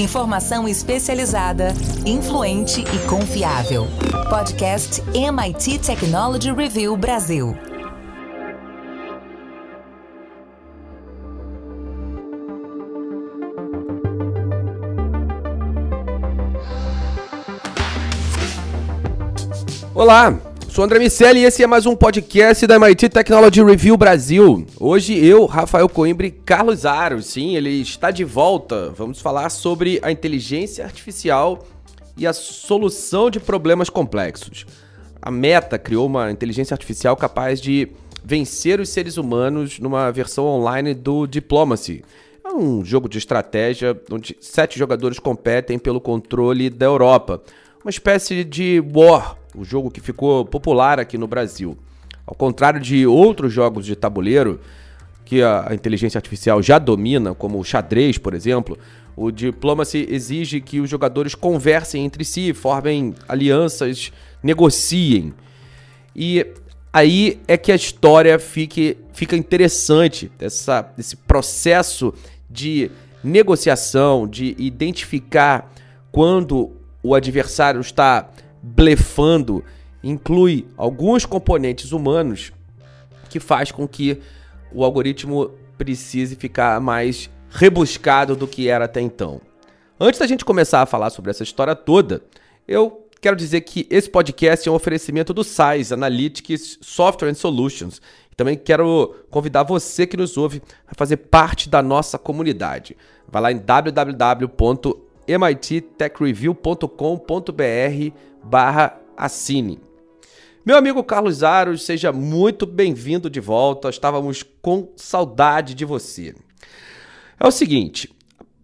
Informação especializada, influente e confiável. Podcast MIT Technology Review Brasil. Olá, sou André Miceli e esse é mais um podcast da MIT Technology Review Brasil. Hoje eu, Rafael Coimbra e Carlos Aros, sim, ele está de volta. Vamos falar sobre a inteligência artificial e a solução de problemas complexos. A Meta criou uma inteligência artificial capaz de vencer os seres humanos numa versão online do Diplomacy. É um jogo de estratégia onde sete jogadores competem pelo controle da Europa. Uma espécie de War, o jogo que ficou popular aqui no Brasil. Ao contrário de outros jogos de tabuleiro, que a inteligência artificial já domina, como o xadrez, por exemplo, o Diplomacy exige que os jogadores conversem entre si, formem alianças, negociem. E aí é que a história fique, fica interessante, essa, esse processo de negociação, de identificar quando o adversário está blefando inclui alguns componentes humanos que faz com que o algoritmo precise ficar mais rebuscado do que era até então. Antes da gente começar a falar sobre essa história toda, eu quero dizer que esse podcast é um oferecimento do SAIS Analytics Software and Solutions. Também quero convidar você que nos ouve a fazer parte da nossa comunidade. Vai lá em www.mittechreview.com.br barra assine. Meu amigo Carlos Aros, seja muito bem-vindo de volta. Estávamos com saudade de você. É o seguinte,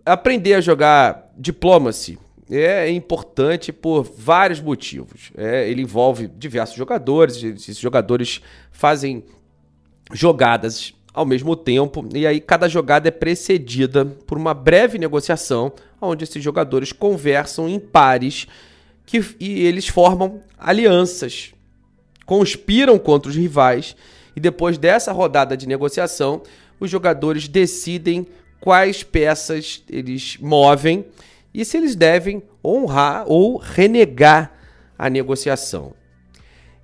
aprender a jogar Diplomacy é importante por vários motivos. É, ele envolve diversos jogadores, esses jogadores fazem jogadas ao mesmo tempo, e aí cada jogada é precedida por uma breve negociação, onde esses jogadores conversam em pares que, e eles formam alianças, conspiram contra os rivais e depois dessa rodada de negociação, os jogadores decidem quais peças eles movem e se eles devem honrar ou renegar a negociação.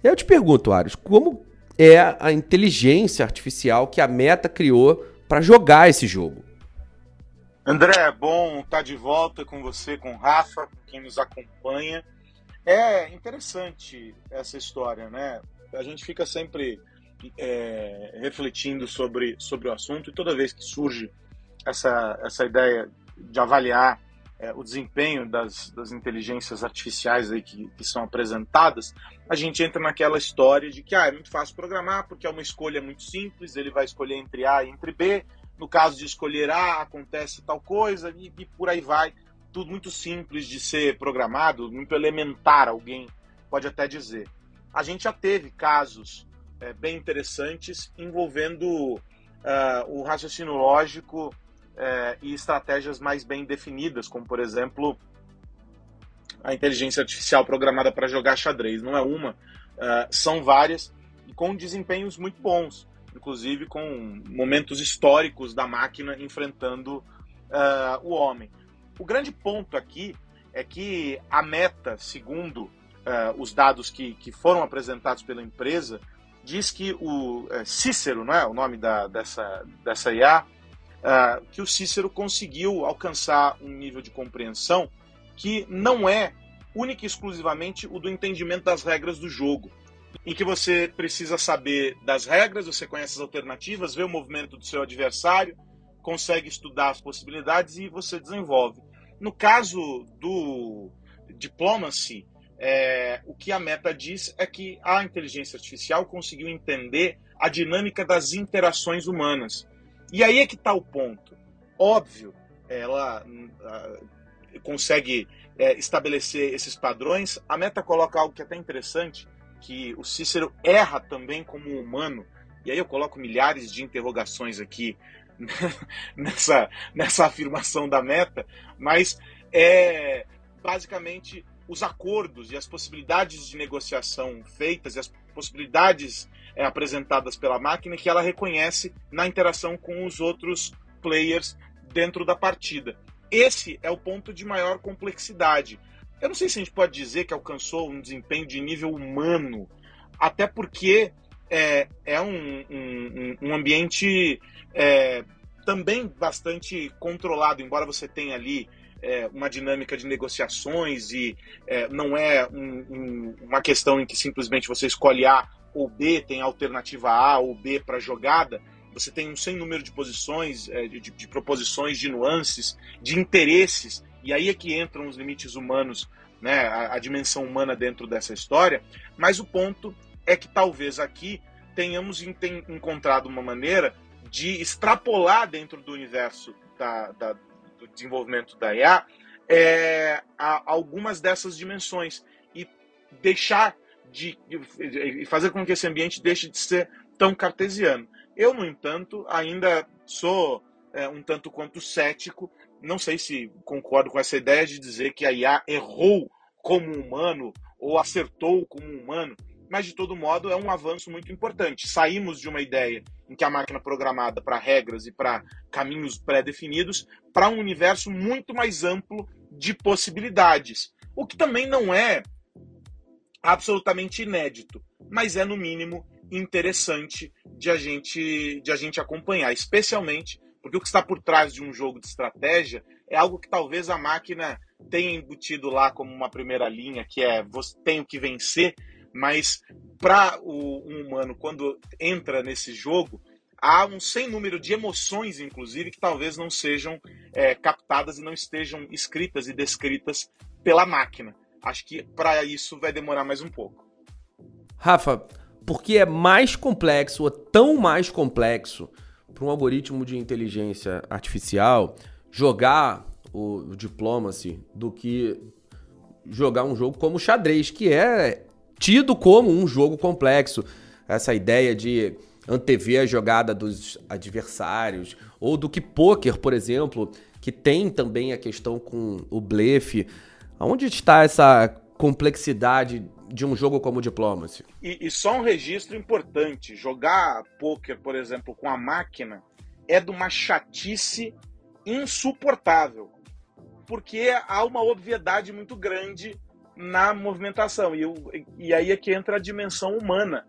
Eu te pergunto, Ares, como é a inteligência artificial que a Meta criou para jogar esse jogo? André, é bom estar tá de volta com você, com Rafa, quem nos acompanha. É interessante essa história, né? A gente fica sempre é, refletindo sobre, sobre o assunto e toda vez que surge essa, essa ideia de avaliar é, o desempenho das, das inteligências artificiais aí que, que são apresentadas, a gente entra naquela história de que ah, é muito fácil programar porque é uma escolha muito simples, ele vai escolher entre A e entre B, no caso de escolher A, acontece tal coisa, e, e por aí vai. Tudo muito simples de ser programado, muito elementar, alguém pode até dizer. A gente já teve casos é, bem interessantes envolvendo uh, o raciocínio lógico é, e estratégias mais bem definidas, como por exemplo a inteligência artificial programada para jogar xadrez. Não é uma, uh, são várias e com desempenhos muito bons inclusive com momentos históricos da máquina enfrentando uh, o homem. O grande ponto aqui é que a meta, segundo uh, os dados que, que foram apresentados pela empresa, diz que o uh, Cícero, não é o nome da, dessa, dessa IA, uh, que o Cícero conseguiu alcançar um nível de compreensão que não é única e exclusivamente o do entendimento das regras do jogo em que você precisa saber das regras, você conhece as alternativas, vê o movimento do seu adversário, consegue estudar as possibilidades e você desenvolve. No caso do Diplomacy, é, o que a meta diz é que a inteligência artificial conseguiu entender a dinâmica das interações humanas. E aí é que está o ponto. Óbvio, ela consegue é, estabelecer esses padrões. A meta coloca algo que é até interessante, que o Cícero erra também como humano. E aí eu coloco milhares de interrogações aqui nessa, nessa afirmação da meta, mas é basicamente os acordos e as possibilidades de negociação feitas e as possibilidades é, apresentadas pela máquina que ela reconhece na interação com os outros players dentro da partida. esse é o ponto de maior complexidade. Eu não sei se a gente pode dizer que alcançou um desempenho de nível humano, até porque é, é um, um, um ambiente é, também bastante controlado, embora você tenha ali é, uma dinâmica de negociações e é, não é um, um, uma questão em que simplesmente você escolhe A ou B, tem alternativa A ou B para jogada. Você tem um sem número de posições, é, de, de, proposições, de nuances, de interesses, e aí é que entram os limites humanos, né, a, a dimensão humana dentro dessa história. Mas o ponto é que talvez aqui tenhamos encontrado uma maneira de extrapolar dentro do universo da, da, do desenvolvimento da IA é, algumas dessas dimensões e deixar de, de fazer com que esse ambiente deixe de ser tão cartesiano. Eu, no entanto, ainda sou é, um tanto quanto cético. Não sei se concordo com essa ideia de dizer que a IA errou como humano ou acertou como humano, mas de todo modo é um avanço muito importante. Saímos de uma ideia em que a máquina programada para regras e para caminhos pré-definidos para um universo muito mais amplo de possibilidades, o que também não é absolutamente inédito, mas é no mínimo interessante de a gente de a gente acompanhar, especialmente porque o que está por trás de um jogo de estratégia é algo que talvez a máquina tenha embutido lá como uma primeira linha, que é você tem que vencer, mas para um humano quando entra nesse jogo há um sem número de emoções, inclusive, que talvez não sejam é, captadas e não estejam escritas e descritas pela máquina. Acho que para isso vai demorar mais um pouco. Rafa, porque é mais complexo, ou tão mais complexo, para um algoritmo de inteligência artificial jogar o, Diplomacy do que jogar um jogo como xadrez, que é tido como um jogo complexo. Essa ideia de antever a jogada dos adversários, ou do que poker, por exemplo, que tem também a questão com o blefe. Onde está essa complexidade de um jogo como o Diplomacy? E, e só um registro importante: jogar poker, por exemplo, com a máquina é de uma chatice insuportável, porque há uma obviedade muito grande na movimentação. E, e aí é que entra a dimensão humana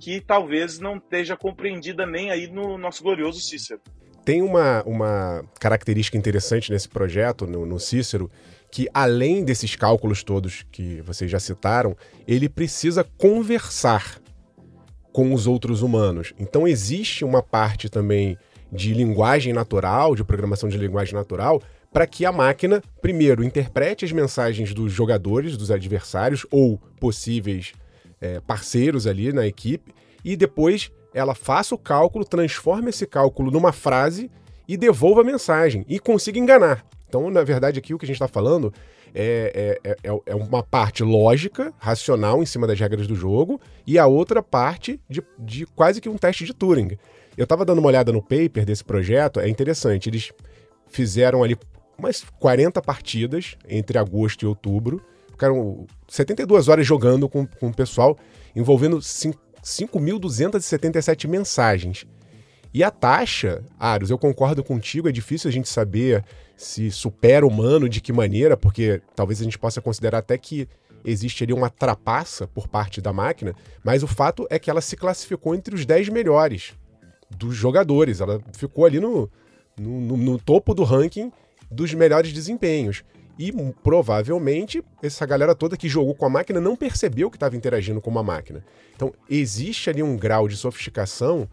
que talvez não esteja compreendida nem aí no nosso glorioso Cícero. Tem uma, uma característica interessante nesse projeto, no, no Cícero, que além desses cálculos todos que vocês já citaram, ele precisa conversar com os outros humanos. Então existe uma parte também de linguagem natural, de programação de linguagem natural, para que a máquina, primeiro, interprete as mensagens dos jogadores, dos adversários ou possíveis é, parceiros ali na equipe, e depois ela faça o cálculo, transforme esse cálculo numa frase e devolva a mensagem e consiga enganar. Então, na verdade, aqui o que a gente está falando é, é, é, é, uma parte lógica, racional, em cima das regras do jogo, e a outra parte de, de quase que um teste de Turing. Eu estava dando uma olhada no paper desse projeto, é interessante. Eles fizeram ali umas 40 partidas entre agosto e outubro ficaram 72 horas jogando com, com o pessoal, envolvendo 5.277 mensagens. E a taxa, Aros, eu concordo contigo, é difícil a gente saber se supera humano, de que maneira, porque talvez a gente possa considerar até que existe ali uma trapaça por parte da máquina, mas o fato é que ela se classificou entre os 10 melhores dos jogadores. Ela ficou ali no, no, no topo do ranking dos melhores desempenhos. E provavelmente essa galera toda que jogou com a máquina não percebeu que estava interagindo com uma máquina. Então existe ali um grau de sofisticação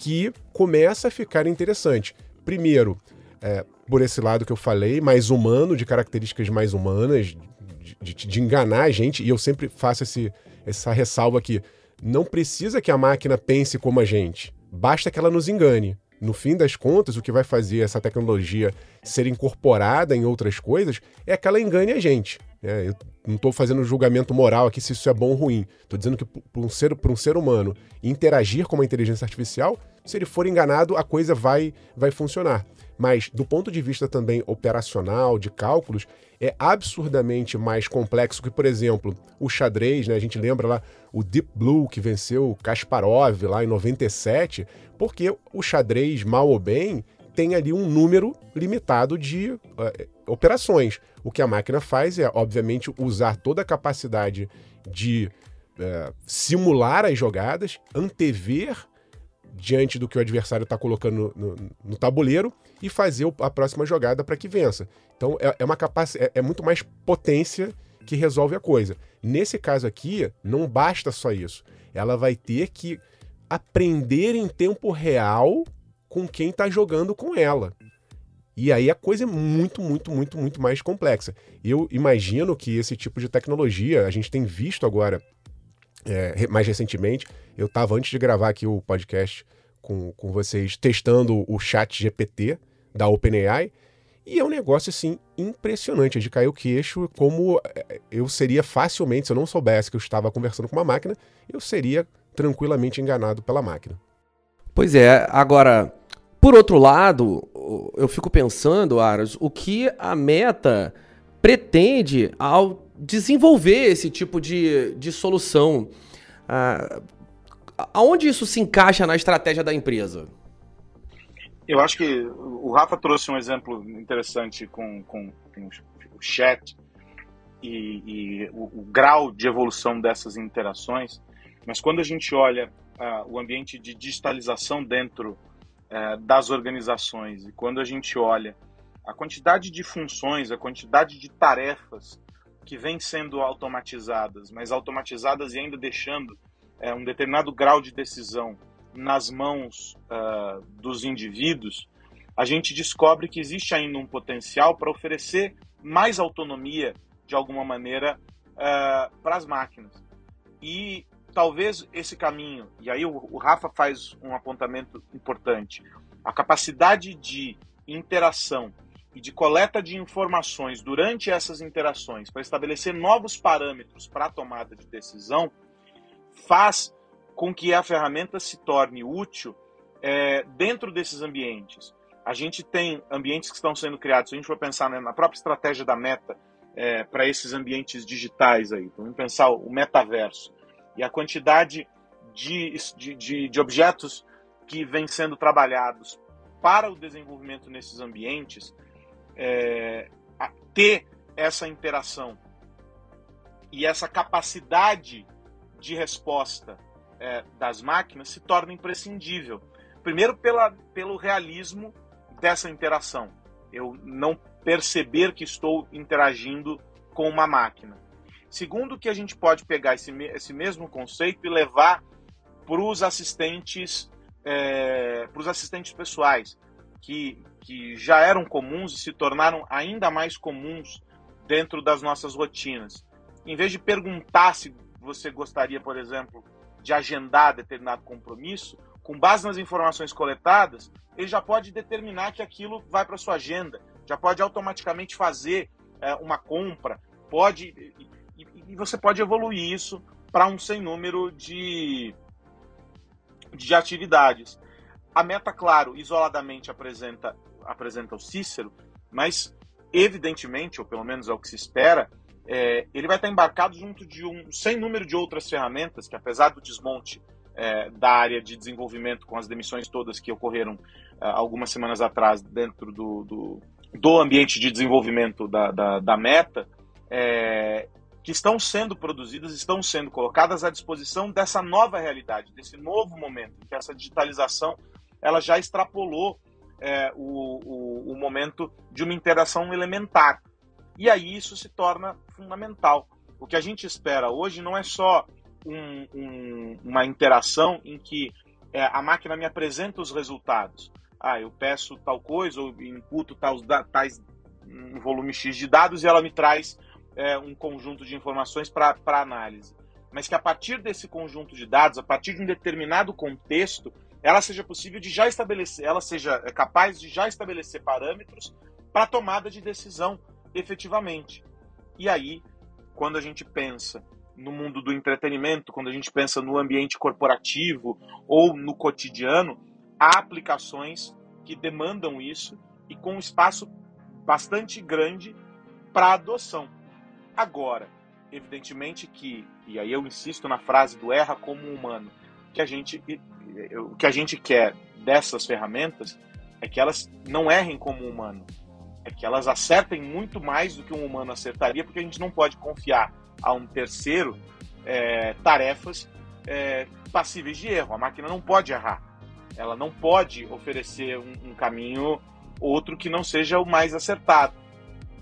que começa a ficar interessante. Primeiro, é, por esse lado que eu falei, mais humano, de características mais humanas, de, de, de enganar a gente, e eu sempre faço esse, essa ressalva aqui. Não precisa que a máquina pense como a gente, basta que ela nos engane no fim das contas, o que vai fazer essa tecnologia ser incorporada em outras coisas é que ela engane a gente. Né? Eu não estou fazendo julgamento moral aqui se isso é bom ou ruim. Estou dizendo que para um, ser, um ser humano interagir com uma inteligência artificial, se ele for enganado, a coisa vai, vai funcionar. Mas, do ponto de vista também operacional, de cálculos, é absurdamente mais complexo que, por exemplo, o xadrez, né? A gente lembra lá o Deep Blue que venceu o Kasparov lá em 97, porque o xadrez, mal ou bem, tem ali um número limitado de uh, operações. O que a máquina faz é, obviamente, usar toda a capacidade de uh, simular as jogadas, antever diante do que o adversário está colocando no, no, no, tabuleiro e fazer a próxima jogada para que vença. Então é, é uma capacidade, é, é muito mais potência que resolve a coisa. Nesse caso aqui, não basta só isso. Ela vai ter que aprender em tempo real com quem está jogando com ela. E aí a coisa é muito, muito, muito, muito mais complexa. Eu imagino que esse tipo de tecnologia, a gente tem visto agora, é, mais recentemente, eu estava antes de gravar aqui o podcast com, com vocês, testando o chat GPT da OpenAI, e é um negócio, assim, impressionante, é de cair o queixo, como é, eu seria facilmente, se eu não soubesse que eu estava conversando com uma máquina, eu seria tranquilamente enganado pela máquina. Pois é, agora, por outro lado, eu fico pensando, Aras, o que a Meta pretende ao desenvolver esse tipo de, de solução. Ah, aonde isso se encaixa na estratégia da empresa? Eu acho que o Rafa trouxe um exemplo interessante com, com, com o chat e, e o, o, grau de evolução dessas interações, mas quando a gente olha uh, o ambiente de digitalização dentro uh, das organizações e quando a gente olha a quantidade de funções, a quantidade de tarefas que vêm sendo automatizadas, mas automatizadas e ainda deixando uh, um determinado grau de decisão nas mãos uh, dos indivíduos, a gente descobre que existe ainda um potencial para oferecer mais autonomia, de alguma maneira, uh, para as máquinas. E talvez esse caminho, e aí o, Rafa faz um apontamento importante, a capacidade de interação e de coleta de informações durante essas interações para estabelecer novos parâmetros para a tomada de decisão faz com que a ferramenta se torne útil é, dentro desses ambientes. A gente tem ambientes que estão sendo criados, se a gente for pensar né, na própria estratégia da Meta é, para esses ambientes digitais aí, vamos pensar o metaverso e a quantidade de, de, de, de objetos que vem sendo trabalhados para o desenvolvimento nesses ambientes, é, ter essa interação e essa capacidade de resposta é, das máquinas se torna imprescindível. Primeiro, pela, pelo realismo dessa interação. Eu não perceber que estou interagindo com uma máquina. Segundo, que a gente pode pegar esse, esse mesmo conceito e levar para os assistentes, é, para os assistentes pessoais, que, que já eram comuns e se tornaram ainda mais comuns dentro das nossas rotinas. Em vez de perguntar se você gostaria, por exemplo, de agendar determinado compromisso, com base nas informações coletadas, ele já pode determinar que aquilo vai para sua agenda, já pode automaticamente fazer é, uma compra, pode e, você pode evoluir isso para um sem número de, de atividades. A meta, claro, isoladamente apresenta apresenta o Cícero, mas evidentemente, ou pelo menos é o que se espera, é, ele vai estar embarcado junto de um sem número de outras ferramentas que, apesar do desmonte é, da área de desenvolvimento com as demissões todas que ocorreram é, algumas semanas atrás dentro do, do, do ambiente de desenvolvimento da, da, da Meta, é, que estão sendo produzidas, estão sendo colocadas à disposição dessa nova realidade, desse novo momento, que essa digitalização ela já extrapolou é, o, o, o momento de uma interação elementar. E aí isso se torna fundamental. O que a gente espera hoje não é só um, um, uma interação em que é, a máquina me apresenta os resultados. Ah, eu peço tal coisa, ou inputo tais, tais um volume X de dados e ela me traz é, um conjunto de informações para análise. Mas que a partir desse conjunto de dados, a partir de um determinado contexto, ela seja possível de já estabelecer, ela seja capaz de já estabelecer parâmetros para tomada de decisão efetivamente. E aí, quando a gente pensa no mundo do entretenimento, quando a gente pensa no ambiente corporativo ou no cotidiano, há aplicações que demandam isso e com um espaço bastante grande para adoção. Agora, evidentemente que, e aí eu insisto na frase do erra como humano, que a gente, o que a gente quer dessas ferramentas é que elas não errem como um humano. É que elas acertem muito mais do que um humano acertaria, porque a gente não pode confiar a um terceiro é, tarefas é, passíveis de erro. A máquina não pode errar. Ela não pode oferecer um, um caminho outro que não seja o mais acertado.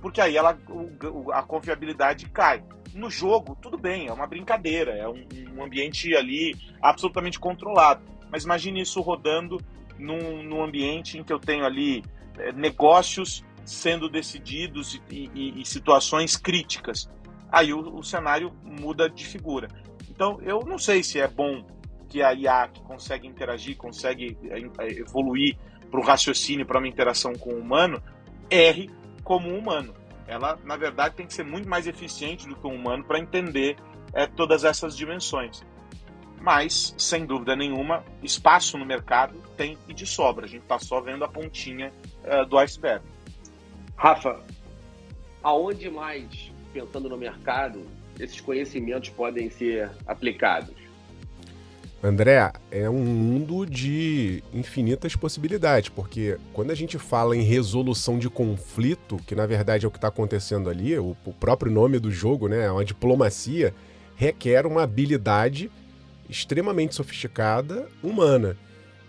Porque aí ela, o, a confiabilidade cai. No jogo, tudo bem, é uma brincadeira, é um, um ambiente ali absolutamente controlado. Mas imagine isso rodando num, num ambiente em que eu tenho ali é, negócios sendo decididos e, e, e situações críticas. Aí o, o, cenário muda de figura. Então, eu não sei se é bom que a IA que consegue interagir, consegue é, é, evoluir para o raciocínio, para uma interação com o humano, erre como um humano. Ela, na verdade, tem que ser muito mais eficiente do que um humano para entender é, todas essas dimensões mas, sem dúvida nenhuma, espaço no mercado tem e de sobra. A gente está só vendo a pontinha uh, do iceberg. Rafa, aonde mais, pensando no mercado, esses conhecimentos podem ser aplicados? André, é um mundo de infinitas possibilidades, porque quando a gente fala em resolução de conflito, que na verdade é o que está acontecendo ali, o, próprio nome do jogo, né, é uma diplomacia, requer uma habilidade extremamente sofisticada, humana.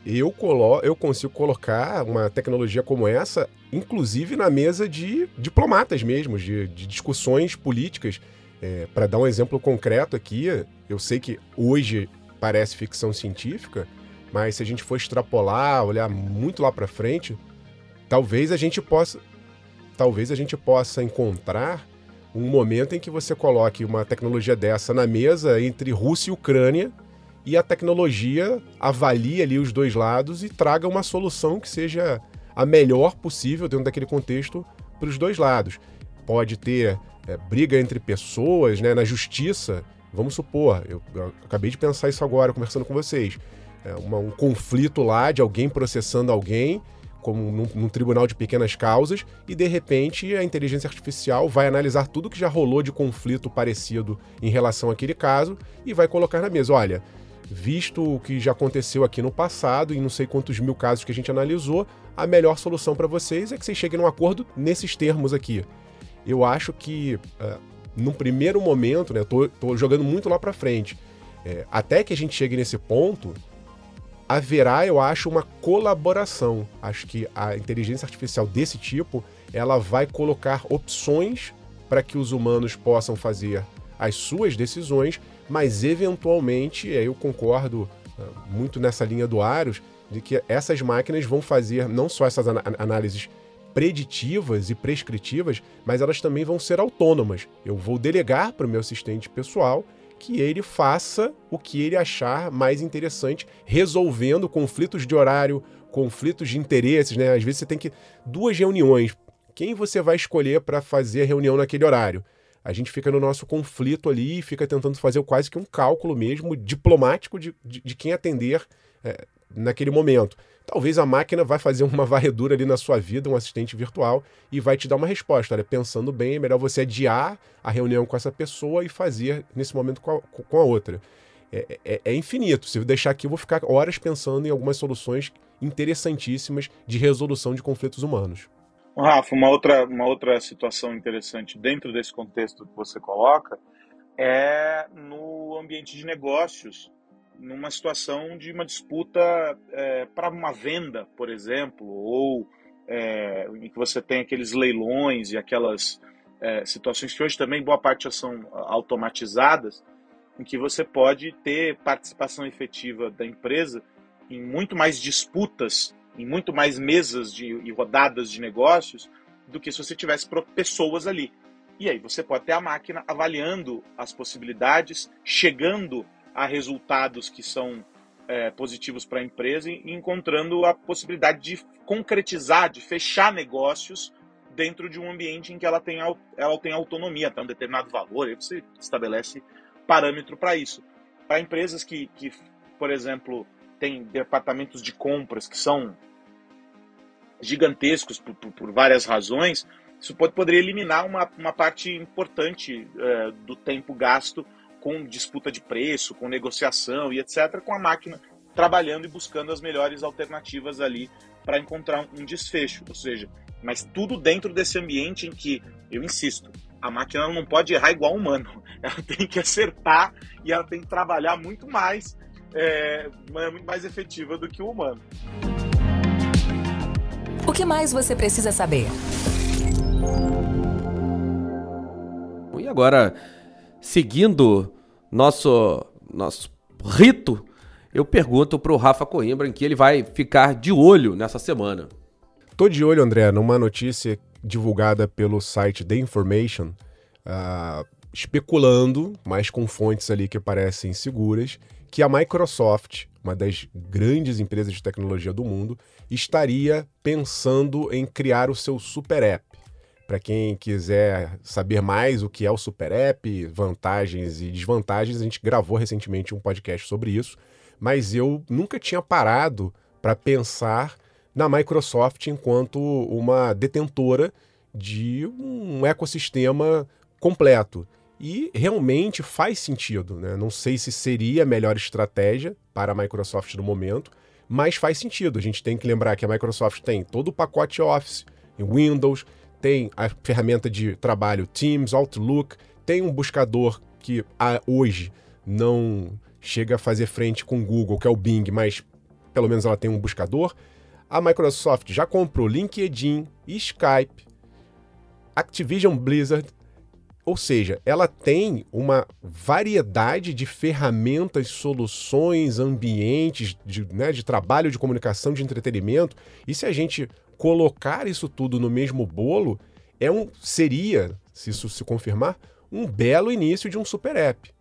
Eu, colo eu consigo colocar uma tecnologia como essa, inclusive na mesa de diplomatas mesmo, de, de discussões políticas. É, Para dar um exemplo concreto aqui, eu sei que hoje parece ficção científica, mas se a gente for extrapolar, olhar muito lá para frente, talvez a gente possa, talvez a gente possa encontrar um momento em que você coloque uma tecnologia dessa na mesa entre Rússia e Ucrânia e a tecnologia avalie ali os dois lados e traga uma solução que seja a melhor possível dentro daquele contexto para os dois lados. Pode ter é, briga entre pessoas, né, na justiça. Vamos supor, eu, eu, acabei de pensar isso agora conversando com vocês. É uma, um conflito lá de alguém processando alguém, como num, num, tribunal de pequenas causas, e de repente a inteligência artificial vai analisar tudo que já rolou de conflito parecido em relação àquele caso e vai colocar na mesa: olha, visto o que já aconteceu aqui no passado e não sei quantos mil casos que a gente analisou, a melhor solução para vocês é que vocês cheguem num acordo nesses termos aqui. Eu acho que, uh, num primeiro momento, né, tô, tô jogando muito lá para frente, é, até que a gente chegue nesse ponto, haverá, eu acho, uma colaboração. Acho que a inteligência artificial desse tipo, ela vai colocar opções para que os humanos possam fazer as suas decisões mas eventualmente, eu concordo ah, muito nessa linha do Aros, de que essas máquinas vão fazer não só essas análises preditivas e prescritivas, mas elas também vão ser autônomas. Eu vou delegar para o meu assistente pessoal que ele faça o que ele achar mais interessante, resolvendo conflitos de horário, conflitos de interesses, né? Às vezes você tem que duas reuniões. Quem você vai escolher para fazer a reunião naquele horário? a gente fica no nosso conflito ali e fica tentando fazer quase que um cálculo mesmo diplomático de, de, de quem atender é, naquele momento. Talvez a máquina vai fazer uma varredura ali na sua vida, um assistente virtual, e vai te dar uma resposta. Olha, pensando bem, é melhor você adiar a reunião com essa pessoa e fazer nesse momento com a, com a outra. É, é, é, infinito. Se eu deixar aqui, eu vou ficar horas pensando em algumas soluções interessantíssimas de resolução de conflitos humanos. Rafa, uma outra, uma outra situação interessante dentro desse contexto que você coloca é no ambiente de negócios, numa situação de uma disputa é, para uma venda, por exemplo, ou é, em que você tem aqueles leilões e aquelas é, situações que hoje também boa parte já são automatizadas, em que você pode ter participação efetiva da empresa em muito mais disputas em muito mais mesas de, e rodadas de negócios do que se você tivesse pessoas ali. E aí você pode ter a máquina avaliando as possibilidades, chegando a resultados que são é, positivos para a empresa e encontrando a possibilidade de concretizar, de fechar negócios dentro de um ambiente em que ela tem, ela tem autonomia até um determinado valor, aí você estabelece parâmetro para isso. Para empresas que, que, por exemplo, têm departamentos de compras que são gigantescos por, por, por várias razões, isso pode, poderia eliminar uma, uma parte importante é, do tempo gasto com disputa de preço, com negociação e etc., com a máquina trabalhando e buscando as melhores alternativas ali para encontrar um desfecho, ou seja, mas tudo dentro desse ambiente em que, eu insisto, a máquina não pode errar igual o humano, ela tem que acertar e ela tem que trabalhar muito mais, é, muito mais efetiva do que o humano. O que mais você precisa saber? E agora, seguindo nosso, nosso rito, eu pergunto para o Rafa Coimbra em que ele vai ficar de olho nessa semana. Tô de olho, André, numa notícia divulgada pelo site The Information, uh, especulando, mas com fontes ali que parecem seguras, que a Microsoft, uma das grandes empresas de tecnologia do mundo, estaria pensando em criar o seu super app. Para quem quiser saber mais o que é o super app, vantagens e desvantagens, a gente gravou recentemente um podcast sobre isso, mas eu nunca tinha parado para pensar na Microsoft enquanto uma detentora de um ecossistema completo. E realmente faz sentido. Né? Não sei se seria a melhor estratégia para a Microsoft no momento, mas faz sentido. A gente tem que lembrar que a Microsoft tem todo o pacote Office, Windows, tem a ferramenta de trabalho Teams, Outlook, tem um buscador que hoje não chega a fazer frente com o Google, que é o Bing, mas pelo menos ela tem um buscador. A Microsoft já comprou LinkedIn, Skype, Activision Blizzard, ou seja, ela tem uma variedade de ferramentas, soluções, ambientes de, né, de trabalho, de comunicação, de entretenimento. E se a gente colocar isso tudo no mesmo bolo, é um, seria, se isso se confirmar, um belo início de um super app.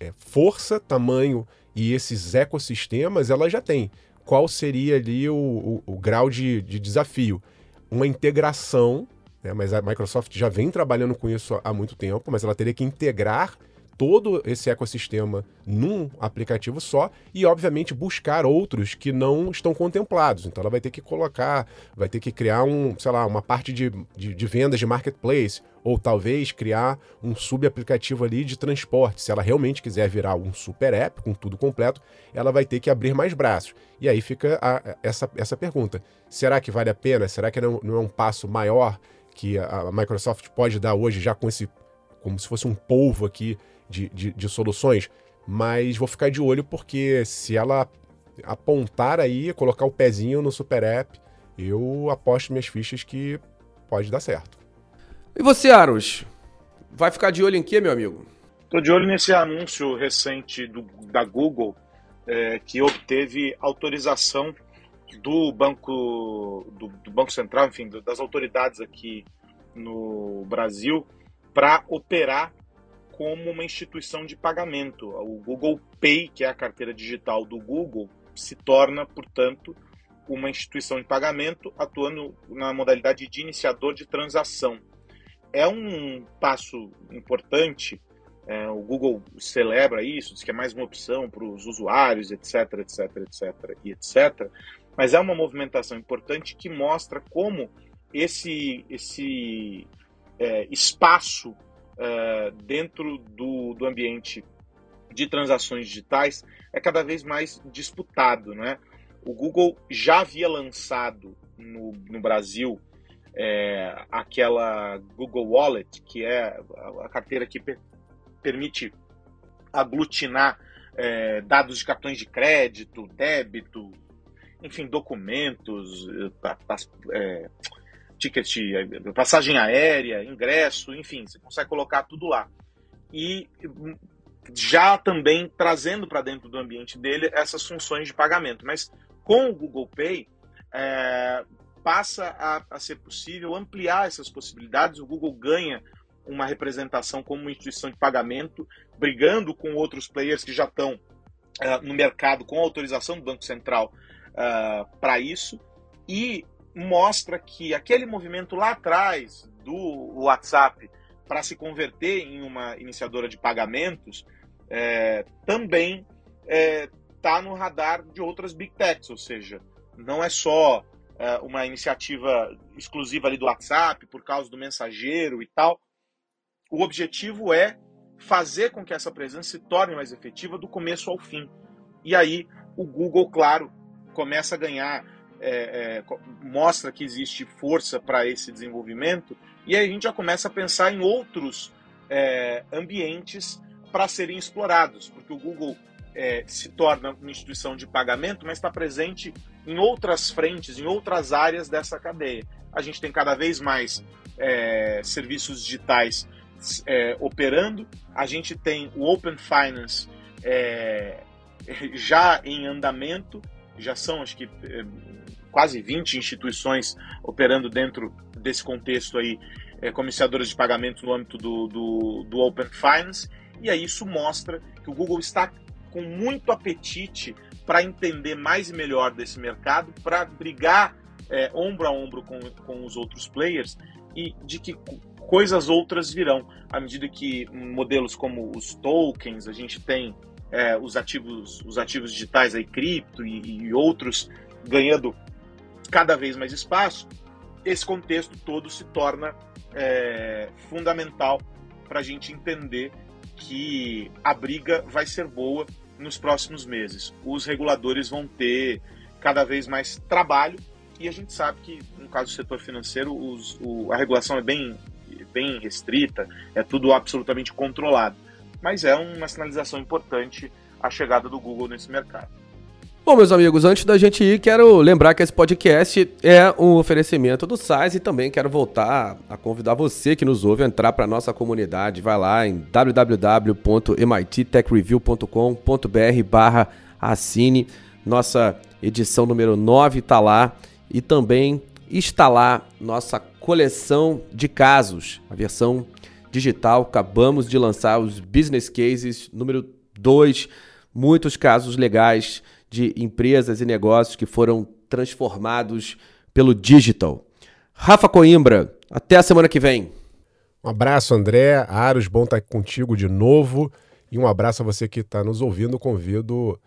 É, força, tamanho e esses ecossistemas ela já tem. Qual seria ali o, o, o grau de, de desafio? Uma integração né? Mas a Microsoft já vem trabalhando com isso há muito tempo, mas ela teria que integrar todo esse ecossistema num aplicativo só e, obviamente, buscar outros que não estão contemplados. Então, ela vai ter que colocar, vai ter que criar um, sei lá, uma parte de, de, de vendas de marketplace, ou talvez criar um sub-aplicativo ali de transporte. Se ela realmente quiser virar um super app com tudo completo, ela vai ter que abrir mais braços. E aí fica a, essa, essa pergunta: será que vale a pena? Será que não, não é um passo maior? que a Microsoft pode dar hoje já com esse, como se fosse um polvo aqui de, de, de soluções, mas vou ficar de olho porque se ela apontar aí, colocar o pezinho no Super App, eu aposto minhas fichas que pode dar certo. E você, Aros? Vai ficar de olho em quê, meu amigo? Estou de olho nesse anúncio recente do, da Google é, que obteve autorização do Banco, do, do Banco Central, enfim, das autoridades aqui no Brasil, para operar como uma instituição de pagamento. O Google Pay, que é a carteira digital do Google, se torna, portanto, uma instituição de pagamento atuando na modalidade de iniciador de transação. É um passo importante. É, o Google celebra isso, diz que é mais uma opção para os usuários, etc, etc, etc, e etc. Mas é uma movimentação importante que mostra como esse, esse é, espaço é, dentro do, do ambiente de transações digitais é cada vez mais disputado. Né? O Google já havia lançado no, no Brasil é, aquela Google Wallet, que é a carteira que per permite aglutinar é, dados de cartões de crédito, débito, enfim, documentos, é, ticket, é, passagem aérea, ingresso, enfim, você consegue colocar tudo lá. E já também trazendo para dentro do ambiente dele essas funções de pagamento. Mas com o Google Pay, é, passa a, a, ser possível ampliar essas possibilidades. O Google ganha uma representação como instituição de pagamento, brigando com outros players que já estão é, no mercado com autorização do Banco Central para isso e mostra que aquele movimento lá atrás do WhatsApp para se converter em uma iniciadora de pagamentos é, também está é, tá no radar de outras big techs, ou seja, não é só é, uma iniciativa exclusiva ali do WhatsApp por causa do mensageiro e tal. O objetivo é fazer com que essa presença se torne mais efetiva do começo ao fim. E aí o Google, claro, começa a ganhar é, é, mostra que existe força para esse desenvolvimento, e aí a gente já começa a pensar em outros é, ambientes para serem explorados, porque o Google é, se torna uma instituição de pagamento, mas está presente em outras frentes, em outras áreas dessa cadeia. A gente tem cada vez mais é, serviços digitais é, operando, a gente tem o Open Finance já em andamento, já são acho que quase 20 instituições operando dentro desse contexto aí, é, comissadoras de pagamento no âmbito do, do, do Open Finance, e aí isso mostra que o Google está com muito apetite para entender mais e melhor desse mercado, para brigar é, ombro a ombro com, com os outros players e de que coisas outras virão. À medida que modelos como os tokens, a gente tem é, os ativos os ativos digitais aí cripto e, e outros ganhando cada vez mais espaço, esse contexto todo se torna é, fundamental para a gente entender que a briga vai ser boa nos próximos meses. Os reguladores vão ter cada vez mais trabalho e a gente sabe que, no caso do setor financeiro, os, o, a regulação é bem, bem restrita, é tudo absolutamente controlado. Mas é uma sinalização importante a chegada do Google nesse mercado. Bom, meus amigos, antes da gente ir, quero lembrar que esse podcast é um oferecimento do SAIS e também quero voltar a convidar você que nos ouve a entrar para a nossa comunidade. Vai lá em www.mittechreview.com.br barra assine. Nossa edição número 9 está lá e também está lá nossa coleção de casos, a versão digital. Acabamos de lançar os Business Cases número 2, muitos casos legais de empresas e negócios que foram transformados pelo digital. Rafa Coimbra, até a semana que vem. Um abraço, André. Aros, bom estar contigo de novo. E um abraço a você que está nos ouvindo. Convido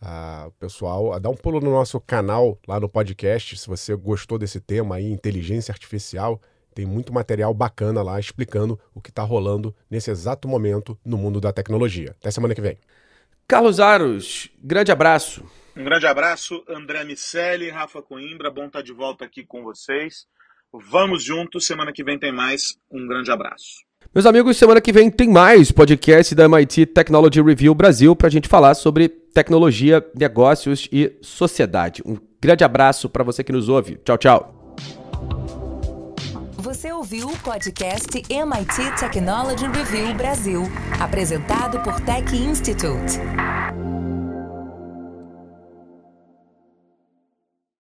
o pessoal a dar um pulo no nosso canal lá no podcast. Se você gostou desse tema aí, inteligência artificial, tem muito material bacana lá explicando o que está rolando nesse exato momento no mundo da tecnologia. Até semana que vem. Carlos Aros, grande abraço. Um grande abraço, André Miceli, Rafa Coimbra, bom estar de volta aqui com vocês. Vamos juntos, semana que vem tem mais. Um grande abraço. Meus amigos, semana que vem tem mais podcast da MIT Technology Review Brasil para a gente falar sobre tecnologia, negócios e sociedade. Um grande abraço para você que nos ouve. Tchau, tchau. Você ouviu o podcast MIT Technology Review Brasil, apresentado por Tech Institute.